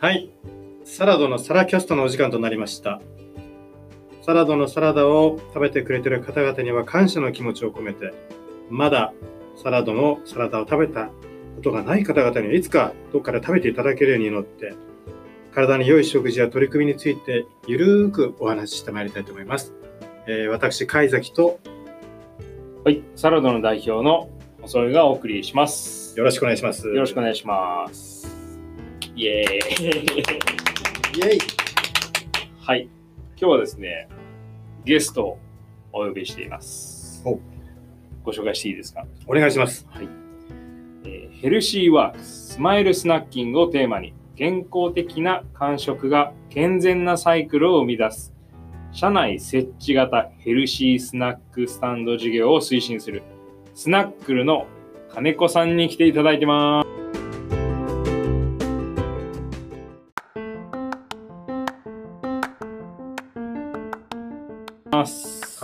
はい。サラドのサラキャストのお時間となりました。サラドのサラダを食べてくれてる方々には感謝の気持ちを込めて、まだサラドのサラダを食べたことがない方々にはいつかどっかで食べていただけるように祈って、体に良い食事や取り組みについてゆるーくお話ししてまいりたいと思います。えー私、貝崎とはい、サラダの代表の細井がお送りします。よろしくお願いします。よろしくお願いします。イエーイ。イェイはい、今日はですね、ゲストをお呼びしていますお。ご紹介していいですか、お願いします。はいえーヘルシーワークス、スマイルスナッキングをテーマに、健康的な間食が健全なサイクルを生み出す、社内設置型ヘルシースナックスタンド事業を推進する、スナックルの金子さんに来ていただいてます。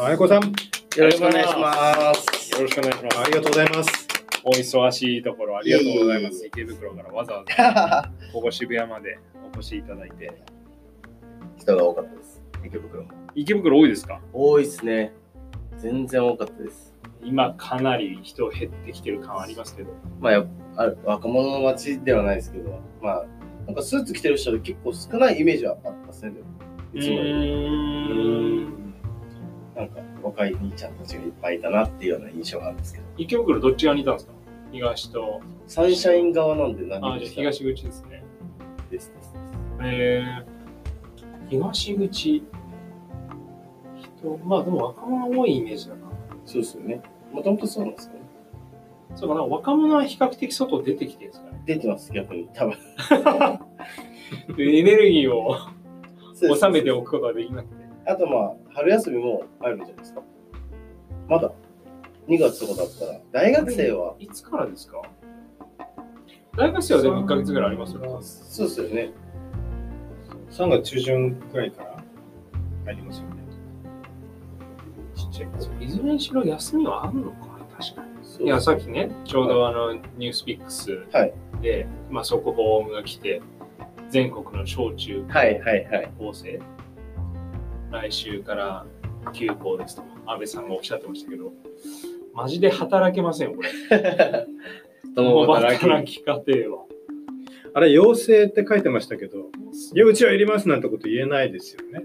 ますかわいこさん、よろしくお願いします。よろしくお願いします。ありがとうございます。お忙しいところありがとうございます。池袋からわざわざ ここ渋谷までお越しいただいて。人が多かったです。池袋も。池袋多いですか？多いですね。全然多かったです。今かなり人減ってきてる感ありますけど。まあやっぱ、若者の街ではないですけど、まあ、なんかスーツ着てる人で結構少ないイメージはあったですね。いつもよりん。なんか若い兄ちゃんたちがいっぱいいたなっていうような印象があるんですけど。池袋どっち側にいたんですか？東と。サンシャイン側なんで何あ、じゃあ東口ですね。ですです。えー、東口。人、まあでも若者多いイメージだな。そうですよね。もともとそうなんですかね。そうかな、若者は比較的外出てきてるんですかね。出てます、逆に。多分。エネルギーを収めておくことができなくて。あとまあ、春休みも入るんじゃないですか。まだ2月とかだったら、大学生は、いつからですか？大学生はでも1ヶ月ぐらいありますよね。そうですよね。3月中旬くらいから入りますよね。ちっちゃいいずれにしろ休みはあるのか確かに。いや、さっきね、ちょうどあの、ニュースピックスはいで、まあ、速報が来て、全国の小中はいはいはい。来週から休校ですと、安倍さんがおっしゃってましたけど、マジで働けませんよ、これ。共働き。働き家庭は。あれ、陽性って書いてましたけど、いや、うちはいりますなんてこと言えないですよね。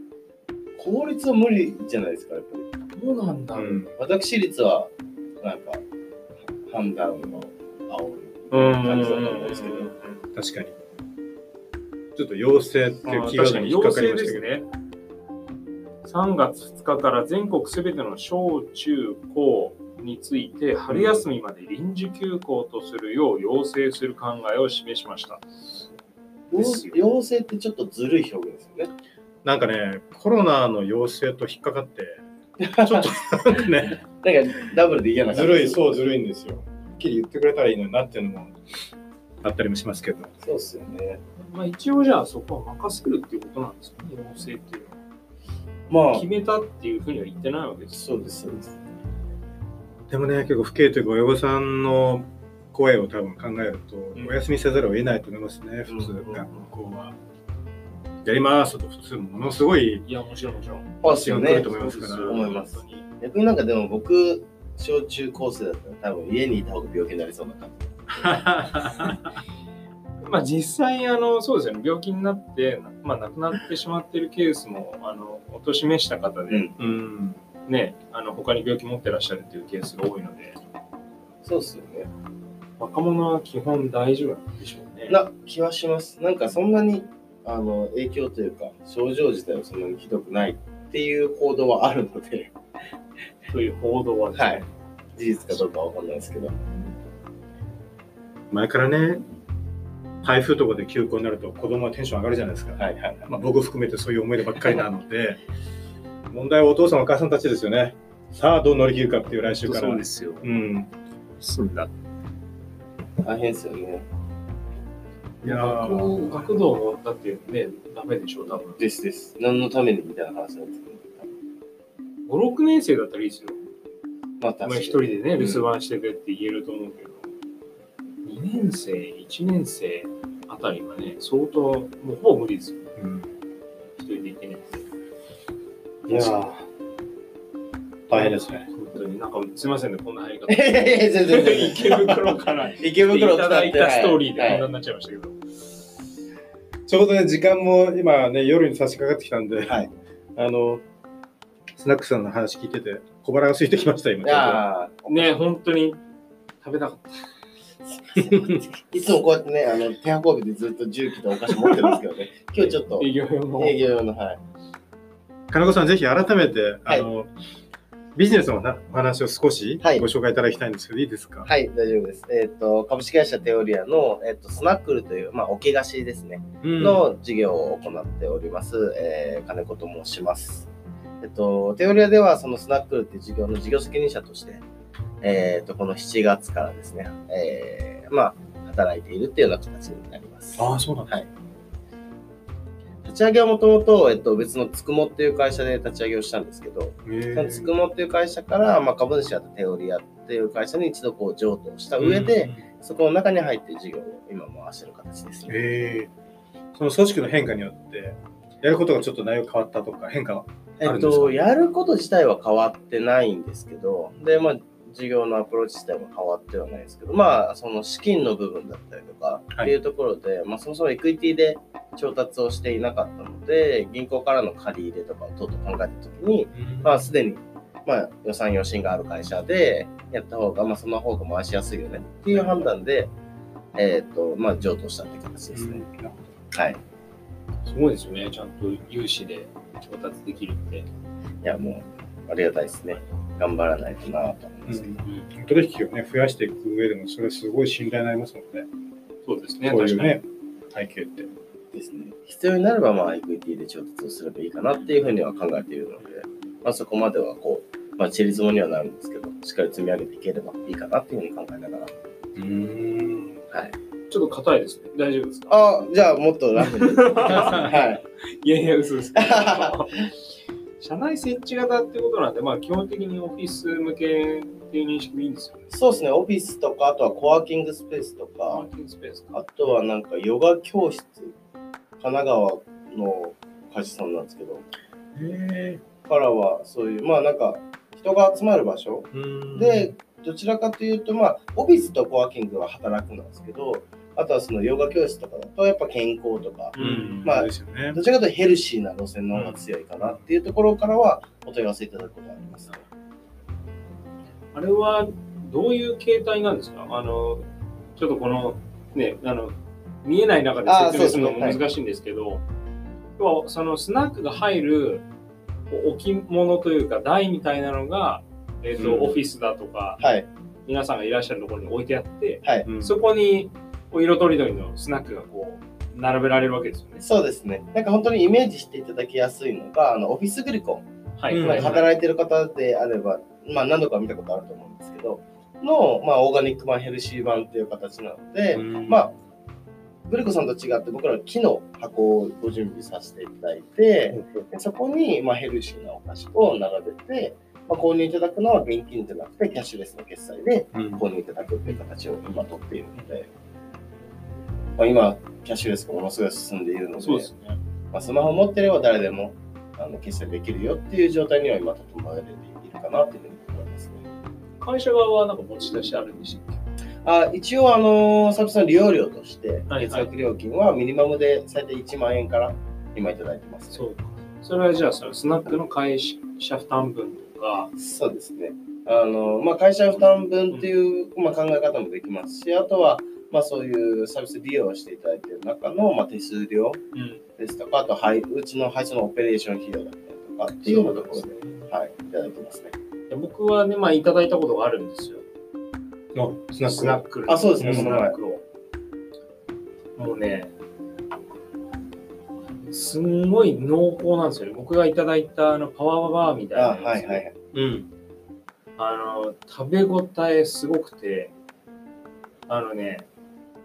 公立は無理じゃないですか、やっぱり。どうなんだろう。うん。私立は、なんか、判断を煽るうん感じだと思うんですけど。確かに。ちょっと陽性っていうキーワードに引っかかりましたけど。ね。3月2日から全国すべての小中高について春休みまで臨時休校とするよう要請する考えを示しました。ですよ陽性ってちょっとずるい表現ですよね。なんかね、コロナの陽性と引っかかって、ちょっとなんかね、なんかダブルで嫌な感じずるい、そうずるいんですよ。はっきり言ってくれたらいいのになっていうのもあったりもしますけど。そうっすよね。まあ、一応じゃあそこは任せるっていうことなんですかね、要請っていうのは。まあ決、めたっていうふうには言ってないわけです。そうです、そうです。でもね、結構、父兄というか親御さんの声を多分考えると、うんお休みせざるを得ないと思いますね、普通、学校は。やりますと普通、ものすごいいや、もちろんもちろん。よねと。思いますから思います逆になんかでも僕、小中高生だったら多分家にいた方が病気になりそうな感 まあ実際あのそうですよね病気になって、まあ、亡くなってしまっているケースもあのお年めした方で、うんうん。ねあの他に病気持ってらっしゃるっていうケースが多いのでじ。そうっすよね。若者は基本大丈夫なんでしょうね。な気はします。なんかそんなにあの影響というか、症状自体はそんなにひどくないっていう報道はあるので、という報道はね、はい事実かどうかわかんないですけど。前からね、台風とかで休校になると子供はテンション上がるじゃないですか。はいはいはい。まあ、僕含めてそういう思い出ばっかりなので、問題はお父さんお母さんたちですよね。さあ、どう乗り切るかっていう来週から。そうですよ。うん。済んだ。大変ですよね。いやー学学童もだってね、ダメでしょ、多分。ですです。何のためにみたいな話なんですけど。5、6年生だったらいいですよ。まあ一人でね、留守番しててって言えると思うけど、2年生、1年生、あたりはね、相当、もうほぼ無理ですよ。うん一人で行けない。いやー大変ですね。本当になんかすみませんね、こんな入り方。いやいや全然池袋から 池袋いただいたストーリーではいこんなになっちゃいましたけど。ちょうどね、時間も今ね、夜に差し掛かってきたんで、はいあの、スナックさんの話聞いてて、小腹が空いてきました、今。いやーね、本当に食べたかった。いつもこうやってね、あの手運びでずっと重機とお菓子持ってるんですけどね、今日ちょっと営業用の。営業用の、はい。金子さん、ぜひ改めて、あの、ビジネスのなお話を少しはいご紹介いただきたいんですけど、いいですか？はい、大丈夫です。えっ、と、株式会社テオリアの、えっとスナックルという、まあ、桶菓子ですね、うんの事業を行っております、えー金子と申します。えっと、テオリアでは、そのスナックルっていう事業の事業責任者として、えっと、この7月からですね、えーまあ、働いているっていうような形になります。ああ、そうなんだ。はい。立ち上げはもともと、えっと、別のつくもっていう会社で立ち上げをしたんですけど、へそのつくもっていう会社から、まあ、株主だったテオリアっていう会社に一度こう譲渡した上で、、そこの中に入って事業を今回してる形ですね。へえその組織の変化によって、やることがちょっと内容変わったとか、変化はえっあるんですか？と、やること自体は変わってないんですけど、で、まあ、事業のアプローチ自体も変わってはないですけど、まあ、その資金の部分だったりとかはいっていうところで、まあ、そもそもエクイティで調達をしていなかったので、銀行からの借り入れとかを等々考えたときに、まあ、すでに、まあ、予算余震がある会社でやった方が、まあ、その方が回しやすいよねっていう判断で、えっ、と、まあ、譲渡したって形ですね。うんはい。すごいですよね、ちゃんと融資で調達できるって。いや、もう、ありがたいですね。頑張らないとなと思いますけど。取引をね、増やしていく上でも、それすごい信頼になりますもんね。そうですね、こういう確かに。ね、背景って。ですね。必要になれば、まあ、エクイティで調達をすればいいかなっていうふうには考えているので、まあ、そこまでは、こう、まあ、チリ積もにはなるんですけど、しっかり積み上げていければいいかなっていうふうに考えながら。うん。はい。ちょっと硬いですね。大丈夫ですか？あ、じゃあ、もっとラフに。はい。いやいや、嘘です。社内設置型ってことなんで、まあ、基本的にオフィス向けっていう認識でいいんですよね。そうですね、オフィスとか、あとはコワーキングスペースとか。あとはなんかヨガ教室、神奈川の会社さんなんですけど、へからはそういう、まあなんか人が集まる場所え。で、どちらかというと、まあ、オフィスとコワーキングは働くなんですけど、あとはそのヨガ教室とかだと、やっぱ健康とか、うん、まあですよね。どちらかというとヘルシーな路線の方が強いかなっていうところからは、お問い合わせいただくことがありますね。あれはどういう形態なんですか？あの、ちょっとこの、ね、あの、見えない中で説明するのも難しいんですけど、要はそのスナックが入る置物というか台みたいなのが、えっとうん。オフィスだとかはい、皆さんがいらっしゃるところに置いてあって、そこにこう色とりどりのスナックがこう並べられるわけですよね。そうですね。なんか本当にイメージしていただきやすいのが、あのオフィスグリコン、はい。うんまあ働いてる方であれば、まあ何度か見たことあると思うんですけど、の、まあ、オーガニック版、ヘルシー版っていう形なので、うんまあ、グリコさんと違って僕らは木の箱をご準備させていただいて、でそこに、まあ、ヘルシーなお菓子を並べて、まあ、購入いただくのは現金じゃなくてキャッシュレスの決済でうん購入いただくという形を今取っているので、まあ、今、キャッシュレスがものすごい進んでいるので、そうですね。まあ、スマホ持ってれば誰でもあの決済できるよっていう状態には今整えられているかなというふうに思いますね。会社側はなんか持ち出しあるんでしたっけ？あ一応、あのサービスの利用料として、はい月額料金はミニマムで最低1万円から今いただいてます、そうか。それはじゃあ、そのスナックの会社負担分とか、そうですね。あのまあ、会社負担分っていう、まあ、考え方もできますし、あとは、まあ、そういうサービス利用していただいている中の、まあ、手数料うん、ですとか、あと配、うちの配送のオペレーション費用だったりとかっていうようなところで、はい、いただいてますね。で僕はね、まあ、いただいたことがあるんですよ。あスナックスナックあそうですねスこの前ナックを。もうね、すんごい濃厚なんですよね。僕がいただいたあのパワーバーみたいなあやつはいはいはい。うん。あの、食べ応えすごくて、あのね、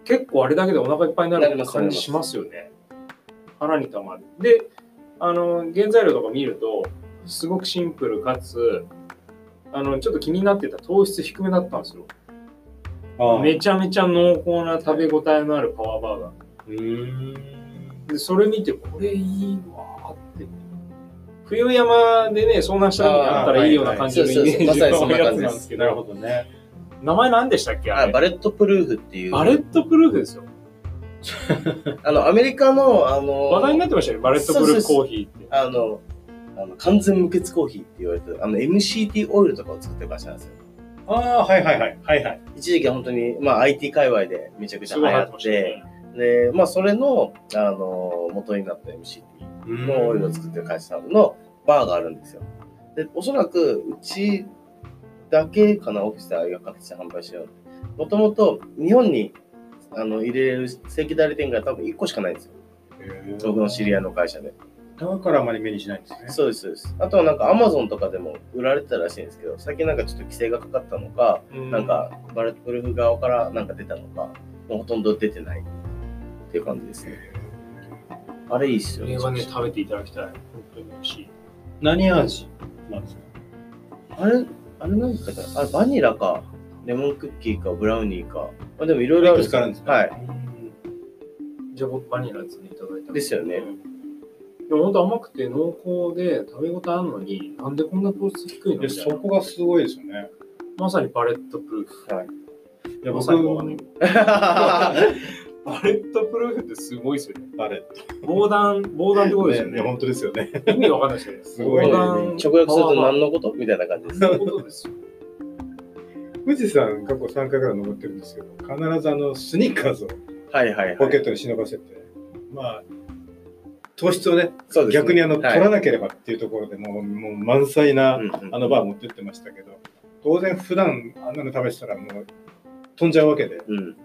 結構あれだけでお腹いっぱいになる感じしますよね。腹にたまる。で、あの、原材料とか見ると、すごくシンプルかつ、あの、ちょっと気になってた糖質低めだったんですよ。あめちゃめちゃ濃厚な食べ応えのあるパワーバーガー。うーん。で、それ見て、これいいわーって。冬山でね、遭難した時にあったらいいような感じのイメージのやつなんですけなるほど、どね。名前何でしたっけああれ？バレットプルーフっていう。バレットプルーフですよ。あの、アメリカの、あの、話題になってましたよね、バレットプルーフコーヒーって。あの、あの完全無欠コーヒーって言われてる、あの、MCT オイルとかを作ってる会社なんですよ。ああ、はいはいはい。はいはい。一時期は本当に、まあ、IT 界隈でめちゃくちゃす流行って。で、まあ、それの、あの、元になった MCT のオイルを作ってる会社さんのバーがあるんですよ。で、おそらく、うちだけかな、オフィスでああいう形で販売しよう。もともと、日本にあの入れれる正規代理店が多分1個しかないんですよ。僕の知り合いの会社で。だからあまり目にしないんですね。そうです、そうです。あとはなんか Amazon とかでも売られてたらしいんですけど、最近なんかちょっと規制がかかったのか、なんかバレットプルーフ側からなんか出たのか、もうほとんど出てないっていう感じですね。あれいいっすよそれはね、食べていただきたい。本当に美味しい。何味なんですか？あれ、あれなんだったかなあれバニラか、レモンクッキーか、ブラウニーか。まあでもいろいろあるいくつかあるんですねはい。じゃあ僕バニラですね、いただいたのですよねうんでも本当甘くて濃厚で食べ応えあるのに、なんでこんな糖質低いの？でみたいなそこがすごいですよね。まさにバレットプルーフ。いや僕まさにわかんないバレットプルーフってすごいですよね。バレッ防弾、防弾ってことですよねね。本当ですよね。意味わかんないですよね。すごいね防弾直訳すると何のこと？みたいな感じです。ことですよ。富士山過去3回ぐらい登ってるんですけど、必ずあのスニッカーズをはいはいはい。ポケットに忍ばせて、まあ、糖質をね、そうですね逆にあの、はい取らなければっていうところでもうもう満載な、うんうんあのバー持ってってましたけど、当然普段あんなの食べてたらもう飛んじゃうわけで、うん。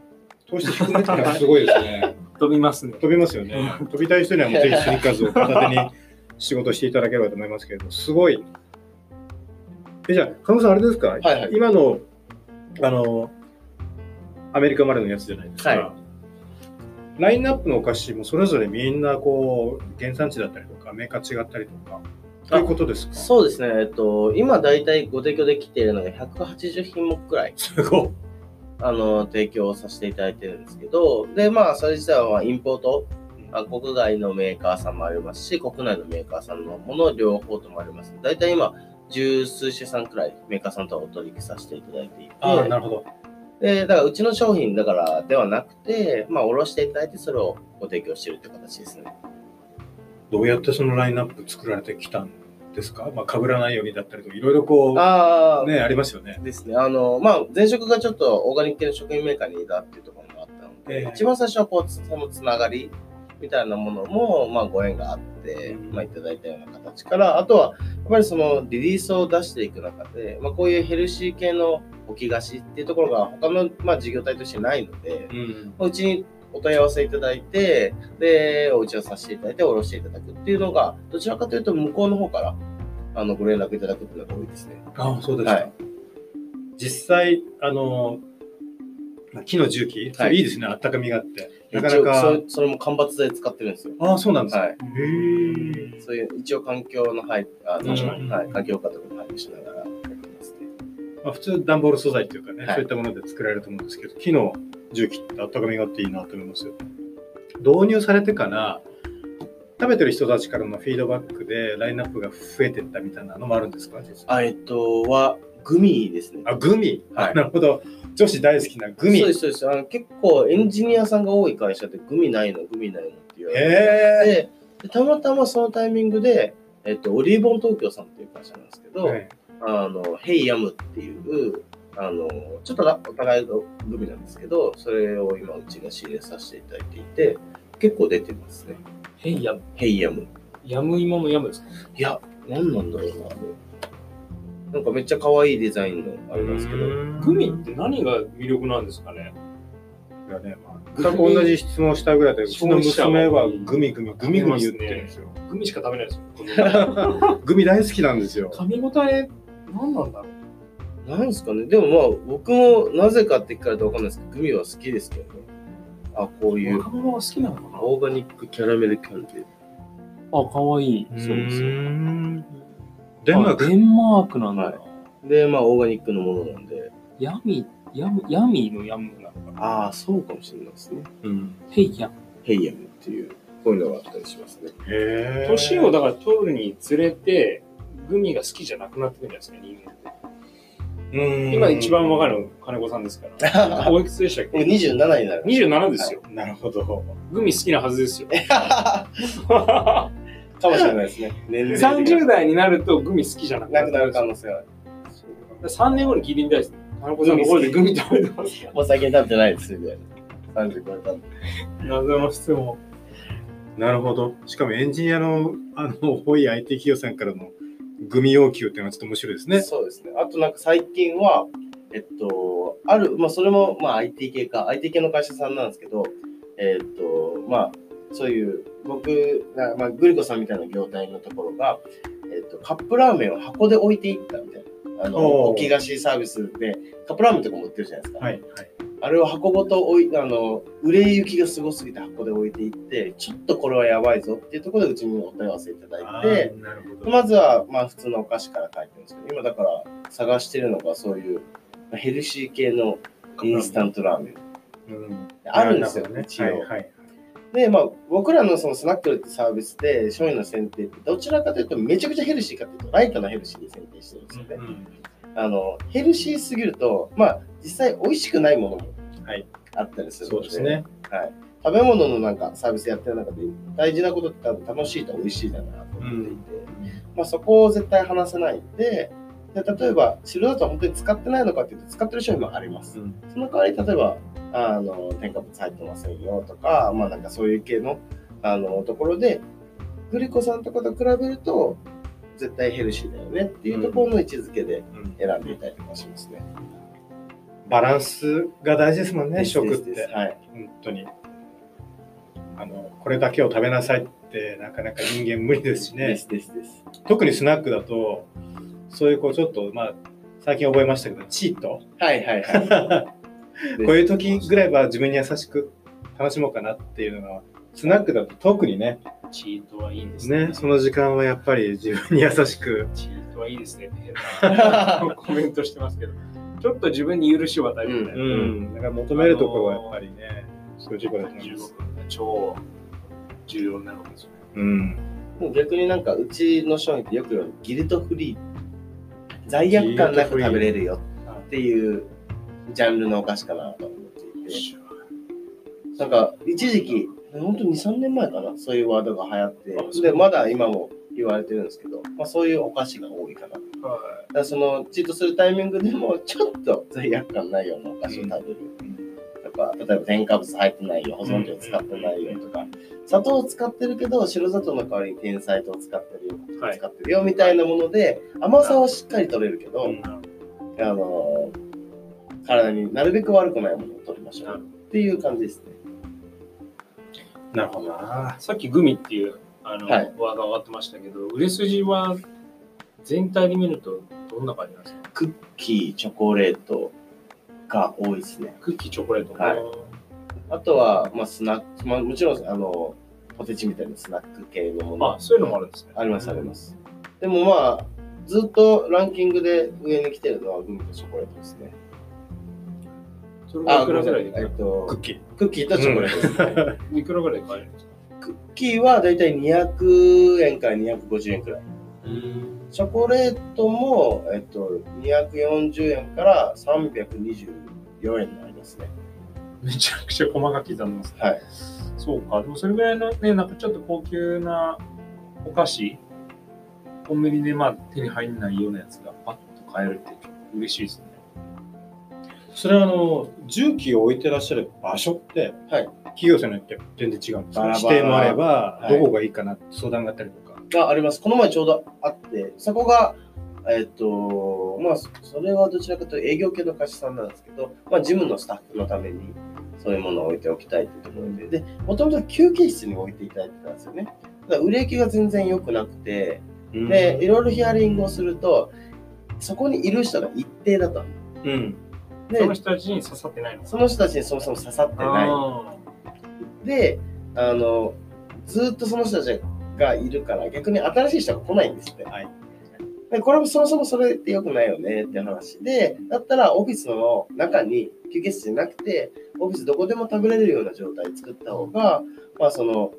糖質低めってのはすごいですね。飛びますね。飛びますよね。飛びたい人にはもうぜひスニッカーズを片手に仕事していただければと思いますけれど、すごい。えじゃあ、加納さん、あれですか、はいはい今のあのアメリカまでのやつじゃないですか。はいラインナップのお菓子もそれぞれみんなこう原産地だったりとかメーカー違ったりとかということですか？そうですね。えっと、今大体ご提供できているのが180品目くらい、すごい。あの、提供させていただいてるんですけど、で、まあ、それ自体はまあインポート、あ国外のメーカーさんもありますし、国内のメーカーさんのもの両方ともあります。大体今、十数社さんくらいメーカーさんとはお取引させていただいていて、ああ、なるほど。で、だからうちの商品だからではなくて、まあ、おろしていただいてそれをご提供しているという形ですね。どうやってそのラインナップ作られてきたんですか？まあ、被らないようにだったりとか、いろいろこああ、う、ね、ありますよね。ですね。あの、まあ、前職がちょっとオーガニック系の食品メーカーにいたっていうところもあったので、ええ一番最初はこう、つそのつながりみたいなものも、まあ、ご縁があって、うんまあ、いただいたような形から、あとは、やっぱりそのリリースを出していく中で、まあ、こういうヘルシー系の置き菓子っていうところが他の、まあ、事業体としてないので、うん。まあうちにお問い合わせいただいて、で、お打ち合わせさせていただいて、おろしていただくっていうのが、どちらかというと、向こうの方から、あの、ご連絡いただくっていうのが多いですね。ああ、そうですか。はい実際、あの、まあ木の重機、はいいいですね、あったかみがあって。なかなか。それも間伐材使ってるんですよ。ああ、そうなんですか。はい。へえ。そういう一応環境の配あの確かにはい、環境下とかも配慮しながらやってますね。まあ、普通、段ボール素材っていうかね、はいそういったもので作られると思うんですけど、木の重機ってあったかみがあっていいなと思いますよ。導入されてから、食べてる人たちからのフィードバックでラインナップが増えてったみたいなのもあるんですか？えっと、は、グミですね。あ、グミ、はいあなるほど。女子大好きなグミ。そうです、そうです。あの結構エンジニアさんが多い会社で、グミないの、グミないのって言われてへえ。ででたまたまそのタイミングで、えっと、オリーブオン東京さんっていう会社なんですけど、はいあの、ヘイヤムっていう、あの、ちょっとお互いのグミなんですけど、それを今うちが仕入れさせていただいていて、結構出てますね。へいや、ヘイヤム。やむ芋のやむですか？いや、何なんだろうな。なんかめっちゃ可愛いデザインのあれなんですけど、グミって何が魅力なんですかね？いやね、まあ、全く同じ質問したぐらいで、うちの娘はグミグミ、グミグミ言ってるんですよ。グミしか食べないですよ。グミ大好きなんですよ。噛み応え、何なんだろうなんですかね。でもまあ、僕もなぜかって聞かれたらわかんないですけど、グミは好きですけどね。あ、こういう若者が好きなのかなオーガニックキャラメルキャンディー。あ、かわいい。そうですよ。デンマーク。あデンマークなんだ。はで、まあ、オーガニックのものなんで、ヤミ、ヤム、ヤミーのヤムなのかな。ああ、そうかもしれないですね。うんヘイヤム。ヘイエムっていう、こういうのがあったりしますね。へ年をだから取るにつれて、グミが好きじゃなくなってくるんじゃないですか、人間って。うん今一番わかるの金子さんですから。おいくつでしたっ僕け27になる。27ですよ。なるほど。グミ好きなはずですよ。かもしれないですね。年齢的に30代になるとグミ好きじゃなくなくなる可る能性はある。3年後に聞いてみたいですね。金子さんのところでグミ食べてますかもう最近食べてないです、みたいな。30超えたんで。謎の質問。なるほど。しかもエンジニアの、あの、多い IT 企業さんからのグミ要求っていうのはちょっと面白いですね。そうですね。あとなんか最近は、えっと、ある、まあそれもまあ IT 系か、IT 系の会社さんなんですけど、えっと、まあそういう、僕、なまあ、グリコさんみたいな業態のところが、えっと、カップラーメンを箱で置いていったみたいな。あの、置き菓子サービスで、カップラーメンとかも売ってるじゃないですか。はい。はい。あれを箱ごと置いあの、売れ行きがすごすぎて箱で置いていって、ちょっとこれはやばいぞっていうところでうちにお問い合わせいただあいて。まずは、まあ、普通のお菓子から書いてるんですけど、今だから探してるのがそういうまあヘルシー系のインスタントラーメン。うんあるんですよね。一応はいはい。で、まあ、僕らのそのスナックルってサービスで商品の選定ってどちらかというとめちゃくちゃヘルシーかというとライトなヘルシーで選定してるんですよね。うんあのヘルシーすぎると、まあ、実際美味しくないものもはい。あったりするので、そうですね。はい、食べ物のなんかサービスやってる中で大事なことって多分楽しいと美味しいだなと思っていて、まあ、そこを絶対話せないんでで例えば白だと本当に使ってないのかっていうと使ってる商品もあります。うん。その代わり例えばあの添加物入ってませんよとか、まあなんかそういう系のあのところでグリコさんとかと比べると絶対ヘルシーだよねっていうところの位置づけでうん。選んでいたりとかしますね。バランスが大事ですもんね、食って。はい。本当に。あの、これだけを食べなさいってなかなか人間無理ですしね。ですですです。特にスナックだと、そういうこうちょっと、まあ、最近覚えましたけど、チート。はいはいはい。こういう時ぐらいは自分に優しく楽しもうかなっていうのが、スナックだと特にね、チートはいいんですね。ね、その時間はやっぱり自分に優しく、チートはいいですね コメントしてますけど、ちょっと自分に許しを与えるみたいな。うん、だから求めるところはやっぱりね、そういうところだと思います。15分が超重要になるわけですよね。うん。もう逆になんかうちの商品ってよく言われるギルトフリー。罪悪感なく食べれるよっていうジャンルのお菓子かなと思っていて。なんか一時期、本当に2、3年前かな、そういうワードが流行って、で、まだ今も言われてるんですけど、まあ、そういうお菓子が多いかな。だかはらそのチートするタイミングでも、ちょっと罪悪感ないようなお菓子を食べる。とか、例えば添加物入ってないよ、保存料使ってないよとか、砂糖を使ってるけど、白砂糖の代わりに天才糖を使ってるよ、はい使ってるよみたいなもので、甘さはしっかり取れるけど、うんあの体になるべく悪くないものを取りましょうっていう感じですね。なるほどな。さっきグミっていうあの、はいワード上がってましたけど、売れ筋は全体で見るとどんな感じなんですか？クッキー、チョコレートが多いですね。クッキー、チョコレートはいあとは、まあ、スナック、まあ、もちろん、あの、ポテチみたいなスナック系のものあ、そういうのもあるんですね。あります、あります。でもまあ、ずっとランキングで上に来てるのはグミとチョコレートですね。それがいくらぐらいでえっとクッキー。クッキーとチョコレートですね。いくらぐらいで買えるんですか？クッキーはだいたい200円から250円くらい。チョコレートも、えっと、240円から324円になりますね。めちゃくちゃ細かく刻んでますね。はい。そうか、でもそれぐらいのね、なんかちょっと高級なお菓子、コンビニでまあ手に入んないようなやつがパッと買えるって嬉しいですね。それはあの、重機を置いてらっしゃる場所って、はい企業さんによって全然違うんです指定もあれば、はいどこがいいかなって相談があったりとか。があります。この前ちょうどあって、そこが、えっと、まあ、そそれはどちらかというと営業系の会社さんなんですけど、まあ、ジムのスタッフのためにそういうものを置いておきたいというところで、で、もともと休憩室に置いていただいてたんですよね。売れ行きが全然良くなくて、で、いろいろヒアリングをすると、そこにいる人が一定だと。うん。でその人たちに刺さってないのその人たちにそもそも刺さってない。あで、あの、ずっとその人たちがいるから、逆に新しい人が来ないんですって。はい。でこれもそもそもそれって良くないよねって話。で、だったらオフィスの中に休憩室じゃなくて、オフィスどこでも食べれるような状態作った方が、まあその、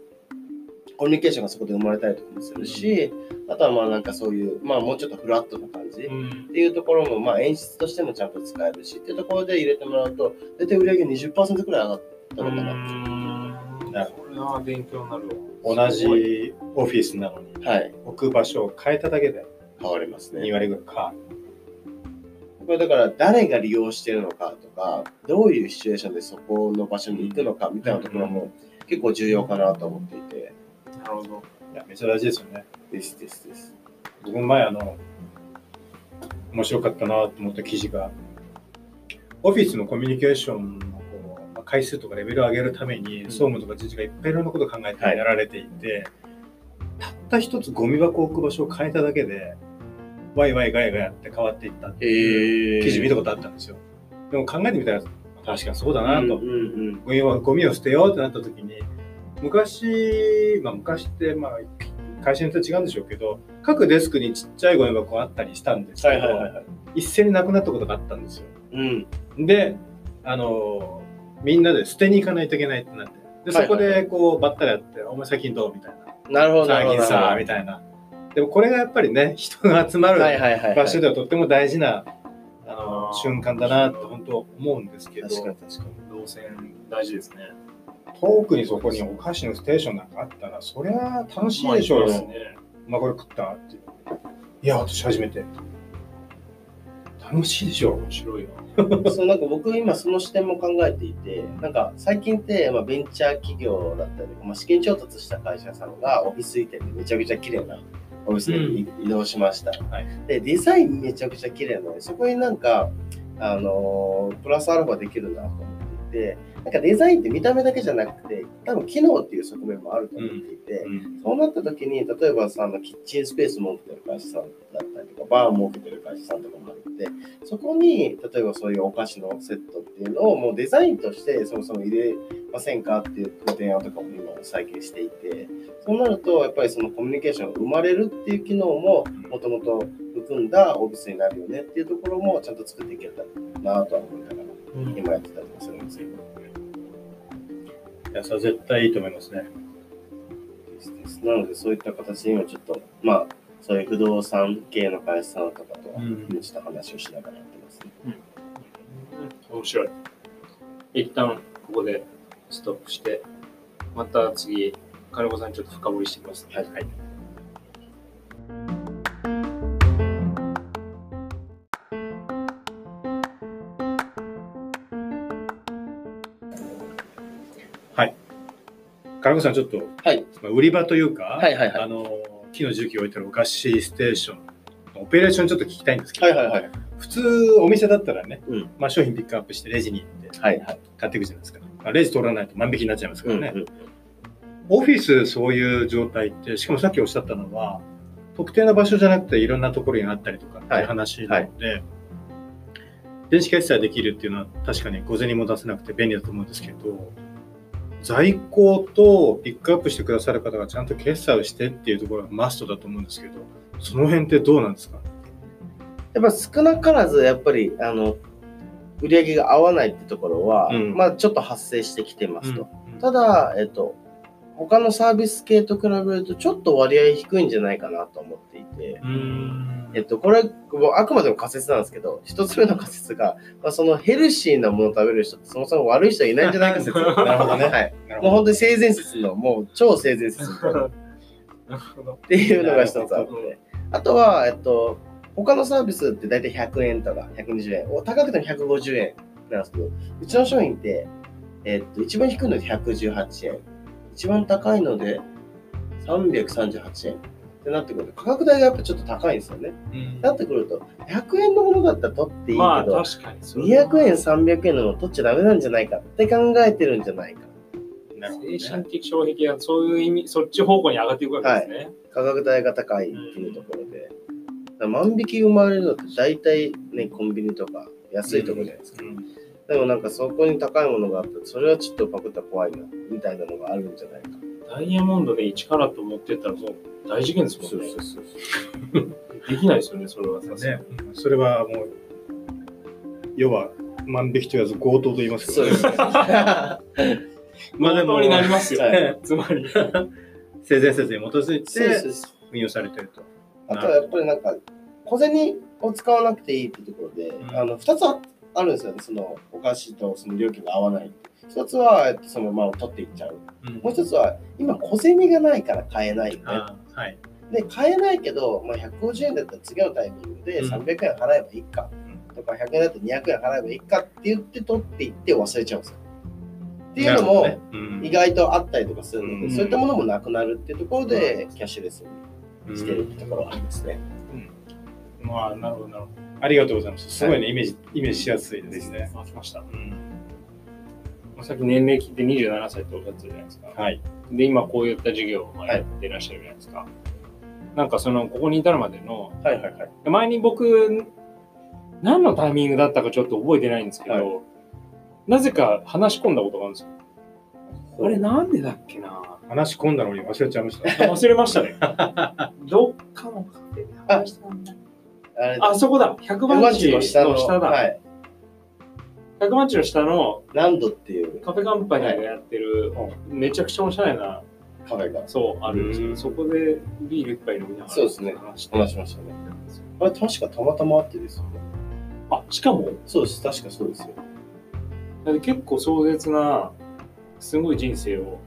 コミュニケーションがそこで生まれたりとかもするし、あとはまあなんかそういう、まあもうちょっとフラットな感じ。うん。っていうところも、まあ、演出としてもちゃんと使えるしっていうところで入れてもらうと大体売り上げ20%くらい上がったのかな。なるこれは勉強になるわ。同じオフィスなのにはい。置く場所を変えただけで変わります2ね割ぐらい変わる。これだから誰が利用してるのかとかどういうシチュエーションでそこの場所に行くのかみたいなところも結構重要かなと思っていてなるほど。いや、めっちゃ大事ですよね。ですですです僕も前あの、面白かったなと思った記事が、オフィスのコミュニケーションのこうまあ回数とかレベルを上げるために、総務とか自治がいっぱいいろんなことを考えてはいやられていて、たった一つゴミ箱を置く場所を変えただけで、ワイワイガヤガヤって変わっていったっていうへ記事見たことあったんですよ。でも考えてみたら、確かにそうだなと。ゴミを捨てようってなった時に昔、まあ、昔ってまあ会社によって違うんでしょうけど各デスクにちっちゃいゴミ箱があったりしたんですけど、はいはいはいはい。一斉になくなったことがあったんですよ。うん。であのみんなで捨てに行かないといけないってなって。でそこでこうばったりやって「お前最近どう?」みたいな。なるほ「ど最近さ」みたいな。でもこれがやっぱりね 人が集まる場所ではとっても大事なあの瞬間だなって本当思うんですけど確かに確かに。動線大事ですね。遠くにそこにお菓子のステーションなんかあったら、そりゃ楽しいでしょうよ。まあこれ食ったっていう。いや、私初めて。楽しいでしょ面白いな。そうなんか僕今その視点も考えていてなんか最近ってまあベンチャー企業だったり、まあ、資金調達した会社さんがオフィス移転でめちゃくちゃ綺麗なオフィスに移動しました、はいでデザインめちゃくちゃ綺麗なのでそこになんかあのープラスアルファできるなと思っていてなんかデザインって見た目だけじゃなくて多分機能っていう側面もあると思っていて、うん。そうなった時に、例えばさ、あのキッチンスペース設けてる会社さんだったりとか、バー設けてる会社さんとかもあって、そこに、例えばそういうお菓子のセットっていうのをもうデザインとしてそもそも入れませんかっていうご提案とかも今最近していて、そうなると、やっぱりそのコミュニケーションが生まれるっていう機能ももともと含んだオフィスになるよねっていうところもちゃんと作っていけたらなとは思いながら、今やってたりもするんですよ。いや、それは絶対いいと思いますね。ですですなので、そういった形で今ちょっと、まあ、そういう不動産系の会社さんとかとは、うんちょっと話をしながらやってますね。面白い。一旦ここでストップして、また次、金子さんにちょっと深掘りしてきますね。はいはい。金子さん、ちょっと、はい。まあ売り場というか、はいはいはいあの、木の重機を置いてるお菓子ステーション、オペレーションちょっと聞きたいんですけど、はいはいはい。普通お店だったらね、うんまあ、商品ピックアップしてレジに行ってはいはい。買っていくじゃないですか。まあ、レジ通らないと万引きになっちゃいますからね。うんうんオフィスそういう状態って、しかもさっきおっしゃったのは、特定の場所じゃなくていろんなところにあったりとかっていう話なので、電子決済できるっていうのは確かに小銭も出せなくて便利だと思うんですけど、在庫とピックアップしてくださる方がちゃんと決済をしてっていうところがマストだと思うんですけど、その辺ってどうなんですか？やっぱ少なからず、やっぱり、あの、売り上げが合わないってところは、うんまあ、ちょっと発生してきてますと。うんただ、えっと、他のサービス系と比べると、ちょっと割合低いんじゃないかなと思っていて、うんえっと、これ、あくまでも仮説なんですけど、一つ目の仮説が、まあ、そのヘルシーなものを食べる人ってそもそも悪い人はいないんじゃないか説。なるほどねはい。もう本当に性善説の、もう超性善説のなるほど。っていうのが一つあって。あとは、えっと、他のサービスって大体100円とか120円、お高くても150円なんですけど、うちの商品って、えっと、一番低いので118円、一番高いので338円ってなってくると、価格帯がやっぱちょっと高いんですよね。うんなってくると、100円のものだったら取っていいけまあど、確かにそういう200円、300円のもの取っちゃダメなんじゃないかって考えてるんじゃないか。なるほどね精神的障壁がそういう意味、そっち方向に上がっていくわけですね。価格帯が高いっていうところで、だから万引き生まれるのって大体ね、コンビニとか安いところじゃないですか。うんでもなんかそこに高いものがあったら、それはちょっとパクったら怖いな、みたいなのがあるんじゃないか。ダイヤモンドで1カラット持ってったらそう大事件ですもんね。そうできないですよね、それはさすがねに。、それはもう、要は万引きと言わず強盗と言いますけど、そうですね。まあでもになりますよ、はい つまり。性善説に基づいて運用されてると。あとはやっぱりなんか、小銭を使わなくていいってところで、うんあの2つああるんですよね、そのお菓子とその料金が合わない。一つは、えっとそのまま取っていっちゃう。うんもう一つは、今小銭がないから買えないよね。あはい。で、買えないけど、まあ、150円だったら次のタイミングでうん300円払えばいいか、とか100円だったら200円払えばいいかって言って取っていって忘れちゃうんですよ。っていうのも、意外とあったりとかするので、うんそういったものもなくなるっていうところで、キャッシュレスにしてるってところはありますね。まあ、なるほど、なるほありがとうございます。すごいね、イメージ、イメージしやすいど。ですね。あ、来ました。うんさっき年齢聞いて27歳っておっしゃってたじゃないですか。はい。で、今こういった授業をやってらっしゃるじゃないですか。なんかその、ここに至るまでの、はいはいはい。前に僕、何のタイミングだったかちょっと覚えてないんですけど、はなぜか話し込んだことがあるんですよ。あれなんでだっけな？話し込んだのに忘れちゃいました。忘れましたね。どっかのカフェで話したんだ。あそこだ。100山番地の下の、下だ。はい、100番地の下のランドっていうカフェカンパニーがやってる、めちゃくちゃおしゃれな、カフェがそう、あるんですけど、うんそこでビール一杯飲みながらそうですね話しましたね。あれ確かたまたまあってですよね。あ、しかも、そうです、確かそうですよ。結構壮絶な、すごい人生を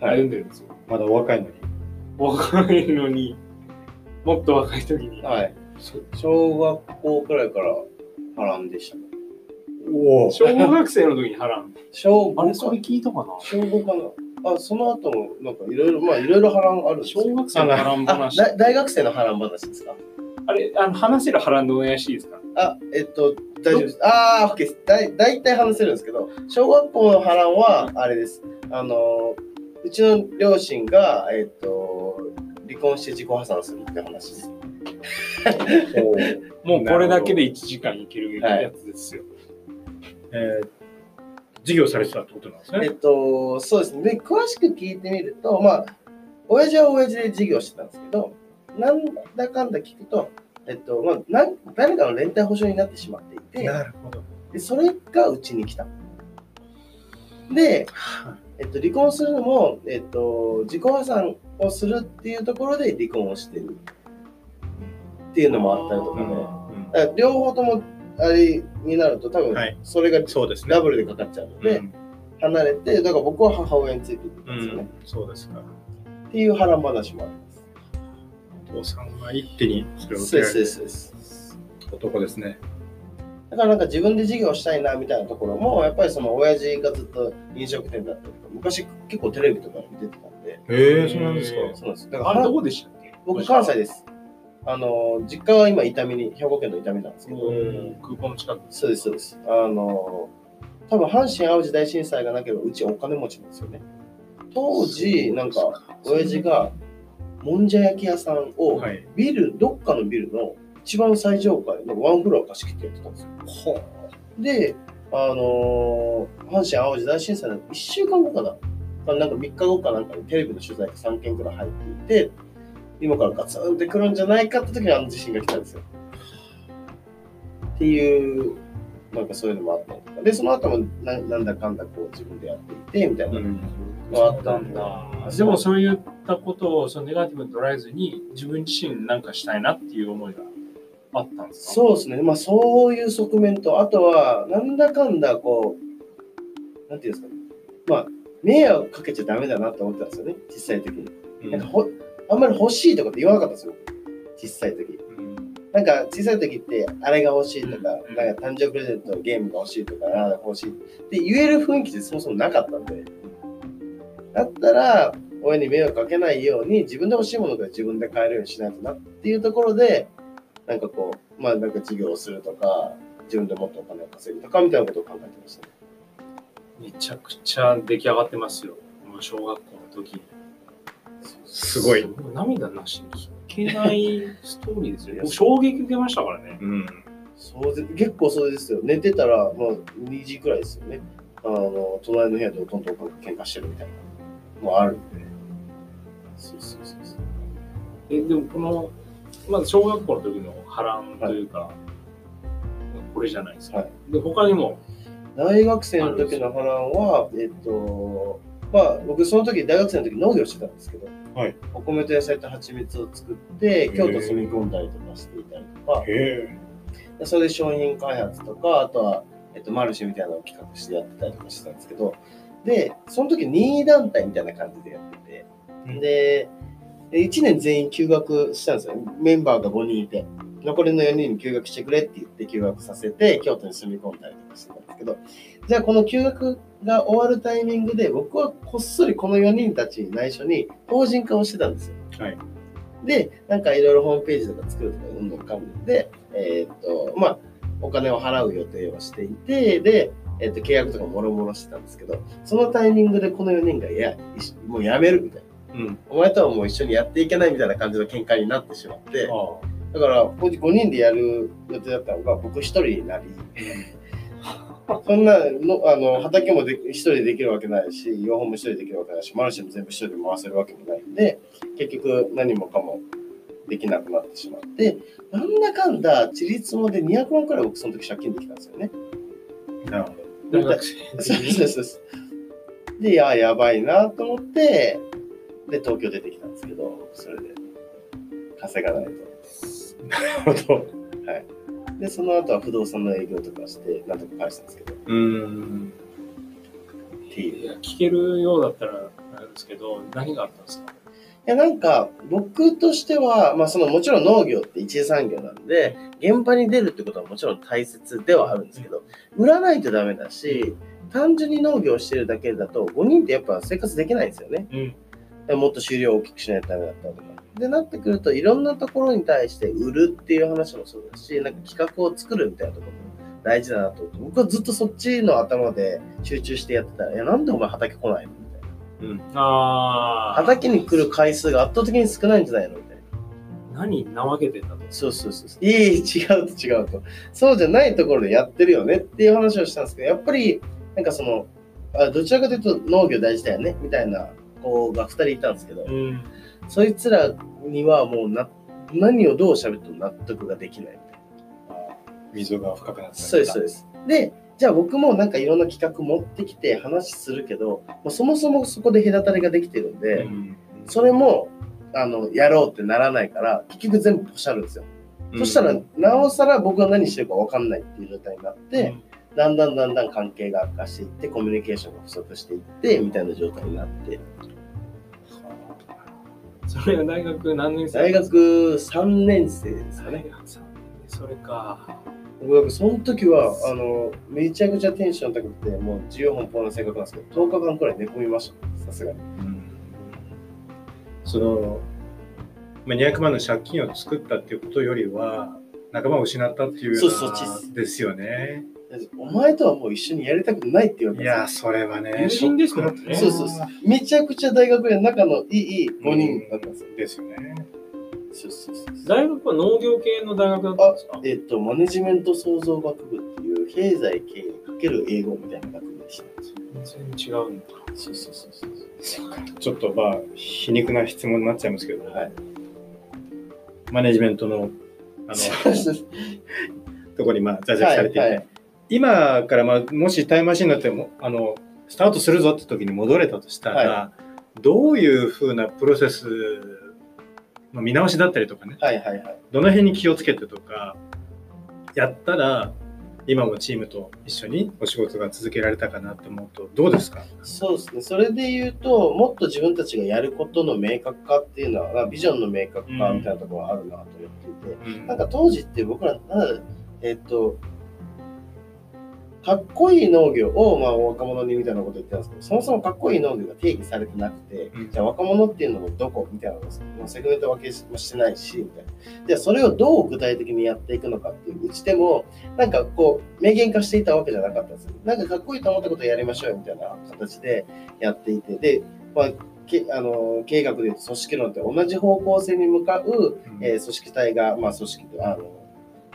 歩んでるんですよ。まだお若いのに。若いのに、もっと若い時に。はい。小学校くらいから波乱でしたね。おお。小学生の時に波乱。小あれ、5かそれ聞いたかな？小5かなあ、その後もなんかいろいろ、まあいろいろ波乱あるんですよ小学生の波乱あ話。だ大学生の波乱話ですか？あれ、あの話せる波乱でお願いしていいですか？あ、えっと、大丈夫です。あー、OK です。だい大体話せるんですけど、小学校の波乱は、あれです。あの、うちの両親が、えっと、離婚して自己破産するって話です。もうこれだけで1時間いけるやつですよ。えー授業されてたってことなんですね。えっと、そうですね。で、詳しく聞いてみると、まあ、親父は親父で授業してたんですけど、なんだかんだ聞くと、えっと、まあ、なん誰かの連帯保証になってしまっていて、なるほど。でそれがうちに来た。で、えっと、離婚するのも、えっと、自己破産をするっていうところで離婚をしてるっていうのもあったりとかね。から両方ともあれになると多分はいそれがそうですね。ダブルでかかっちゃうので、うん離れて、だから僕は母親についていったんですよね。そうですか。っていう波乱話もあります。お父さんは一手にそれを受けられですそうですそうです。男ですね。だからなんか自分で事業したいなみたいなところも、やっぱりその親父がずっと飲食店だったりとか、昔結構テレビとかに出てたんで、へえそうなんですか。そうなんです。だからどこでしたっけ？僕関西です。あの、実家は今伊丹に、兵庫県の伊丹なんですけど、うん空港の近く。そうです、そうです。あの、多分阪神・淡路大震災がなければうちお金持ちなんですよね。当時、なんか、親父がもんじゃ焼き屋さんをはい。ビル、どっかのビルの一番最上階のワンフロア貸し切ってやってたんですよ。で、あのー阪神・淡路大震災の1週間後かな、あなんか3日後かなんかにテレビの取材が3件くらい入っていて、今からガツンってくるんじゃないかって時にあの地震が来たんですよ。っていう、なんかそういうのもあったりとか。で、その後もななんだかんだこう自分でやっていて、みたいなのがあったんだ。でもそういったことをそのネガティブに捉えずに自分自身なんかしたいなっていう思いがあったんですか？そうですね。まあそういう側面と、あとは、なんだかんだこう、なんていうんですかね。まあ、迷惑かけちゃダメだなって思ってたんですよね、小さい時に。うんなんかほあんまり欲しいとかって言わなかったんですよ、小さい時。うんなんか小さい時って、あれが欲しいとか、うんなんか誕生日プレゼントのゲームが欲しいとか、ああ欲しいって言える雰囲気ってそもそもなかったんで、だったら、親に迷惑かけないように、自分で欲しいものが自分で買えるようにしないとなっていうところで、なんかこう、まあなんか授業をするとか、自分でもっとお金を稼ぐとかみたいなことを考えてましたね。めちゃくちゃ出来上がってますよ。もう小学校の時。すごい。涙なしにいけないストーリーですよね。僕衝撃受けましたからね。うん。そうで結構そうですよ。寝てたら、もう2時くらいですよね。あの、隣の部屋でおとんと喧嘩してるみたいなのもあるんで。そうそうそうそう。え、でもこの、まず小学校の時の波乱というか、これじゃないですか。はいで、他にも、大学生の時の波乱は、えっと、まあ、僕その時、大学生の時農業してたんですけど、はいお米と野菜と蜂蜜を作って、京都住み込んだりとかしていたりとか、それで商品開発とか、あとは、えっと、マルシェみたいなのを企画してやってたりとかしてたんですけど、で、その時任意団体みたいな感じでやってて、うんで、1年全員休学したんですよ。メンバーが5人いて。残りの4人に休学してくれって言って休学させて、京都に住み込んだりとかしてたんですけど、じゃあこの休学が終わるタイミングで、僕はこっそりこの4人たちに内緒に法人化をしてたんですよ。はいで、なんかいろいろホームページとか作るとか、うんぬんかんで、えーっと、まあ、お金を払う予定をしていて、で、えーっと、契約とかもろもろしてたんですけど、そのタイミングでこの4人が、いや、もうやめるみたいな。うん。お前とはもう一緒にやっていけないみたいな感じの喧嘩になってしまって、あだから5人でやる予定だったのが僕一人になり、そんなのあの畑もで一人でできるわけないし、養蜂も一人でできるわけないし、マルシェも全部一人で回せるわけもないんで、結局何もかもできなくなってしまって、なんだかんだ、ちりつもで200万くらい僕その時借金できたんですよね。あ。なるほ大学生そうそうそうそう。で、いや、やばいなと思って、で、東京出てきたんですけど、それで稼がないと。ど。なるほど。で、その後は不動産の営業とかして、なんとか返したんですけど、っうーん。ていう。いいや聞けるようだったらあれですけど、何があったんですか？や、なんか、僕としては、まあ、その、もちろん農業って一次産業なんで、現場に出るってことはもちろん大切ではあるんですけど、売らないとダメだし、単純に農業をしてるだけだと、5人ってやっぱ生活できないんですよね。うん。でもっと収量を大きくしないとダメだったとか。で、なってくると、いろんなところに対して売るっていう話もそうだし、なんか企画を作るみたいなところも大事だなと思って、僕はずっとそっちの頭で集中してやってたら、いや、なんでお前畑来ないのみたいな。ああ。畑に来る回数が圧倒的に少ないんじゃないのみたいな。何怠けてたのそうそうそうそう。いえいえ、違うと違うと。そうじゃないところでやってるよねっていう話をしたんですけど、やっぱり、なんかその、あどちらかというと農業大事だよねみたいな子が2人いたんですけど、うん。そいつらにはもうな何をどう喋っても納得ができないみたいな。溝が深くなったりそうです、そうです。で、じゃあ僕もなんかいろんな企画持ってきて話するけど、もうそもそもそこで隔たりができてるんで、うんそれもあのやろうってならないから、結局全部ポシャるんですよ。そしたら、なおさら僕が何してるか分かんないっていう状態になって、だんだんだんだん関係が悪化していって、コミュニケーションが不足していって、みたいな状態になって、それが大学何年生大学3年生ですかね。それか。僕、その時は、あの、めちゃくちゃテンション高くて、もう自由奔放な性格なんですけど、10日間くらい寝込みました、さすがに。うんその、まあ、200万の借金を作ったっていうことよりは、仲間を失ったっていうよそうそうそうなですよね。お前とはもう一緒にやりたくないって言われいや、たんですそれはね、友人ですもんねよ。そうそうそう。めちゃくちゃ大学で仲のいい5人だったんですよ。ですよね。そうそうそう。大学は農業系の大学だったんですか？えっと、マネジメント創造学部っていう、経済経営×英語みたいな学部でした。全然違うんだ。そうそうそうそう。ちょっとまあ、皮肉な質問になっちゃいますけど、はい。マネジメントのあそうそうそうのところにまあ在籍されていて、はいはい今からまあもしタイムマシンになってもあのスタートするぞって時に戻れたとしたら、はどういうふうなプロセスの見直しだったりとかねはいはいはい。どの辺に気をつけてとかやったら今もチームと一緒にお仕事が続けられたかなと思うとどうですか？そうですね。それで言うと、もっと自分たちがやることの明確化っていうのは、ビジョンの明確化みたいなところがあるなと思っていて、なんか当時って僕ら、えっと、かっこいい農業を、まあ、若者にみたいなこと言ってたんですけど、そもそもかっこいい農業が定義されてなくて、うんじゃあ若者っていうのもどこみたいなのもうセグメント分けもしてないし、みたいな。じゃあそれをどう具体的にやっていくのかっていううちでも、なんかこう、明言化していたわけじゃなかったんですよ。なんかかっこいいと思ったことをやりましょうよみたいな形でやっていて、で、まあ、けあの経営学でいうと組織論って同じ方向性に向かうえー組織体が、まあ、組織あの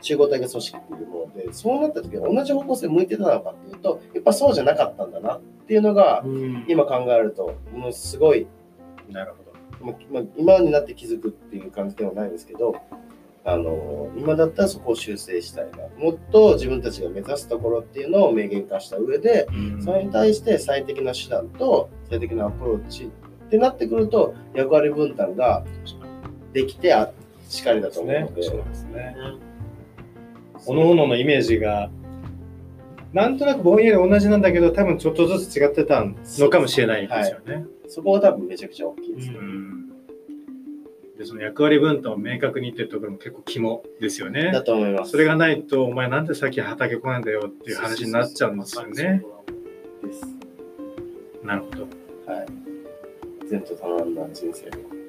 集合体が組織っていうものでそうなった時は同じ方向性向いてたのかっていうとやっぱそうじゃなかったんだなっていうのがうん。今考えるとものすごい、なるほど。今になって気づくっていう感じではないですけどあの今だったらそこを修正したいな。もっと自分たちが目指すところっていうのを明言化した上でそれに対して最適な手段と最適なアプローチってなってくると役割分担ができてあしかりだと思うので、そうですね。おののイメージが、なんとなくぼんやり同じなんだけど、多分ちょっとずつ違ってたのかもしれないですよね。そこが多分めちゃくちゃ大きいですね。うんでその役割分担を明確にっていうところも結構肝ですよねだ。と思います。それがないと、お前なんでさっき畑来ないんだよっていう話になっちゃうんですよね。なるほど。はい。前途多難な人生を。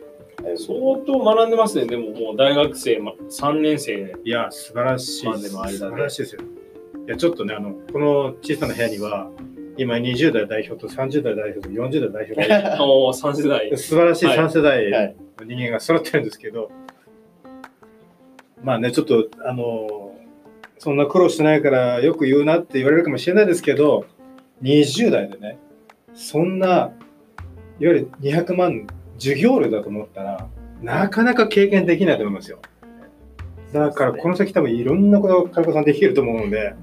相当学んでますね。でももう大学生ま3年生いや、素晴らしい。までの間で素晴らしいですよ。いや、ちょっとね、あの、この小さな部屋には、今20代代表と30代代表と40代代表がい お3世代る。素晴らしいはい3世代はい。の人間が揃ってるんですけど、まあね、ちょっと、あの、そんな苦労してないからよく言うなって言われるかもしれないですけど、20代でね、そんな、いわゆる200万授業料だと思ったら、なかなか経験できないと思いますよ。だから、この先多分いろんなことを金子さんできると思うので、